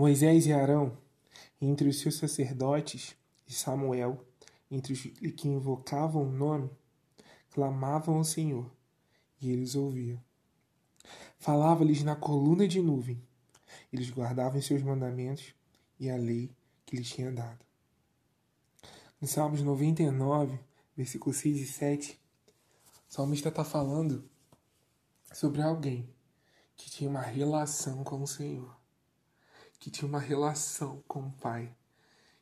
Moisés e Arão, entre os seus sacerdotes, e Samuel, entre os que invocavam o nome, clamavam ao Senhor, e eles ouviam. Falava-lhes na coluna de nuvem, eles guardavam seus mandamentos e a lei que lhes tinha dado. No Salmos 99, versículos 6 e 7, o salmista está falando sobre alguém que tinha uma relação com o Senhor, que tinha uma relação com o Pai,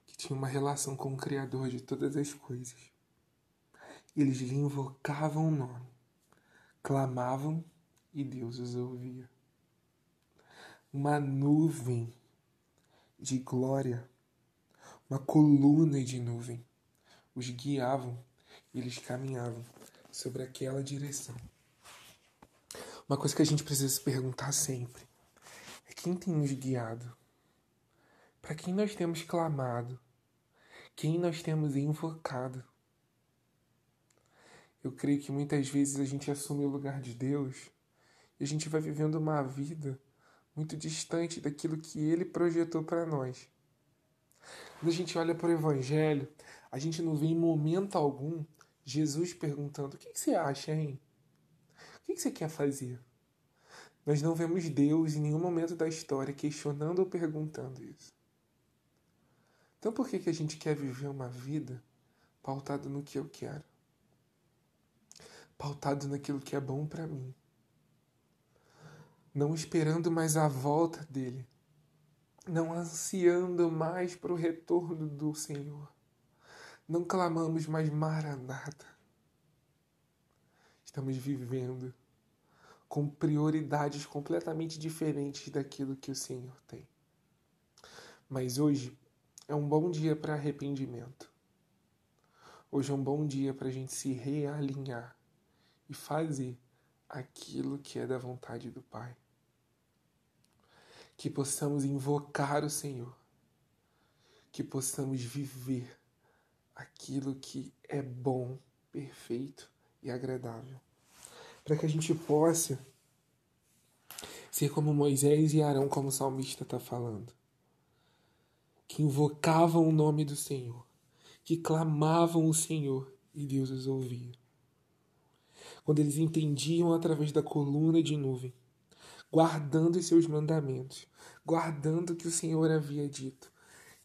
que tinha uma relação com o Criador de todas as coisas. Eles lhe invocavam o nome, clamavam e Deus os ouvia. Uma nuvem de glória, uma coluna de nuvem os guiavam e eles caminhavam sobre aquela direção. Uma coisa que a gente precisa se perguntar sempre é quem tem nos guiado? Para quem nós temos clamado? Quem nós temos invocado? Eu creio que muitas vezes a gente assume o lugar de Deus e a gente vai vivendo uma vida muito distante daquilo que Ele projetou para nós. Quando a gente olha para o Evangelho, a gente não vê em momento algum Jesus perguntando: o que, você acha, hein? O que, que você quer fazer? Nós não vemos Deus em nenhum momento da história questionando ou perguntando isso. Então por que, que a gente quer viver uma vida pautada no que eu quero? Pautado naquilo que é bom para mim. Não esperando mais a volta dele. Não ansiando mais para o retorno do Senhor não clamamos mais Maranata. Estamos vivendo com prioridades completamente diferentes daquilo que o Senhor tem. Mas hoje é um bom dia para arrependimento. Hoje é um bom dia para a gente se realinhar e fazer aquilo que é da vontade do Pai. Que possamos invocar o Senhor, que possamos viver aquilo que é bom, perfeito e agradável. Para que a gente possa ser como Moisés e Arão, como o salmista está falando, que invocavam o nome do Senhor, que clamavam o Senhor e Deus os ouvia. Quando eles entendiam através da coluna de nuvem, guardando os seus mandamentos, guardando o que o Senhor havia dito,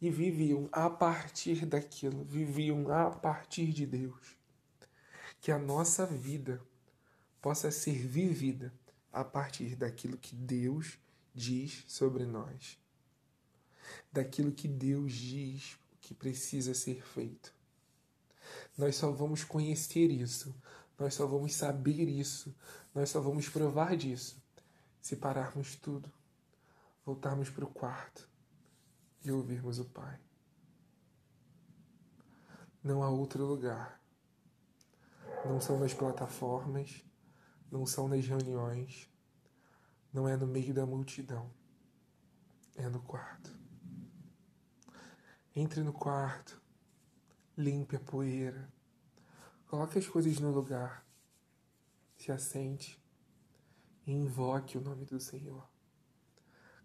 e viviam a partir daquilo, viviam a partir de Deus. Que a nossa vida possa ser vivida a partir daquilo que Deus diz sobre nós, daquilo que Deus diz que precisa ser feito. Nós só vamos conhecer isso, nós só vamos saber isso, nós só vamos provar disso se pararmos tudo, voltarmos para o quarto e ouvirmos o Pai. Não há outro lugar. Não são nas plataformas, não são nas reuniões, não é no meio da multidão, é no quarto. Entre no quarto, limpe a poeira, coloque as coisas no lugar, se assente. E invoque o nome do Senhor.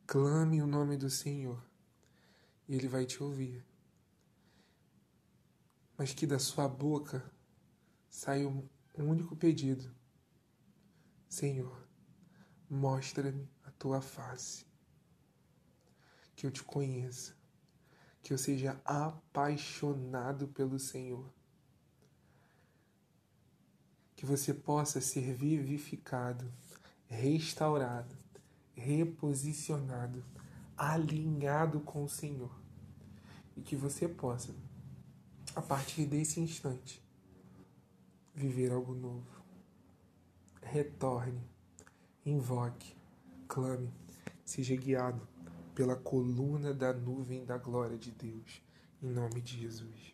Clame o nome do Senhor. E ele vai te ouvir. Mas que da sua boca saia um único pedido: Senhor, mostra-me a tua face. Que eu te conheça, que eu seja apaixonado pelo Senhor. Que você possa ser vivificado, restaurado, reposicionado alinhado com o Senhor. E que você possa, a partir desse instante, viver algo novo. Retorne, invoque, clame, seja guiado pela coluna da nuvem da glória de Deus, em nome de Jesus.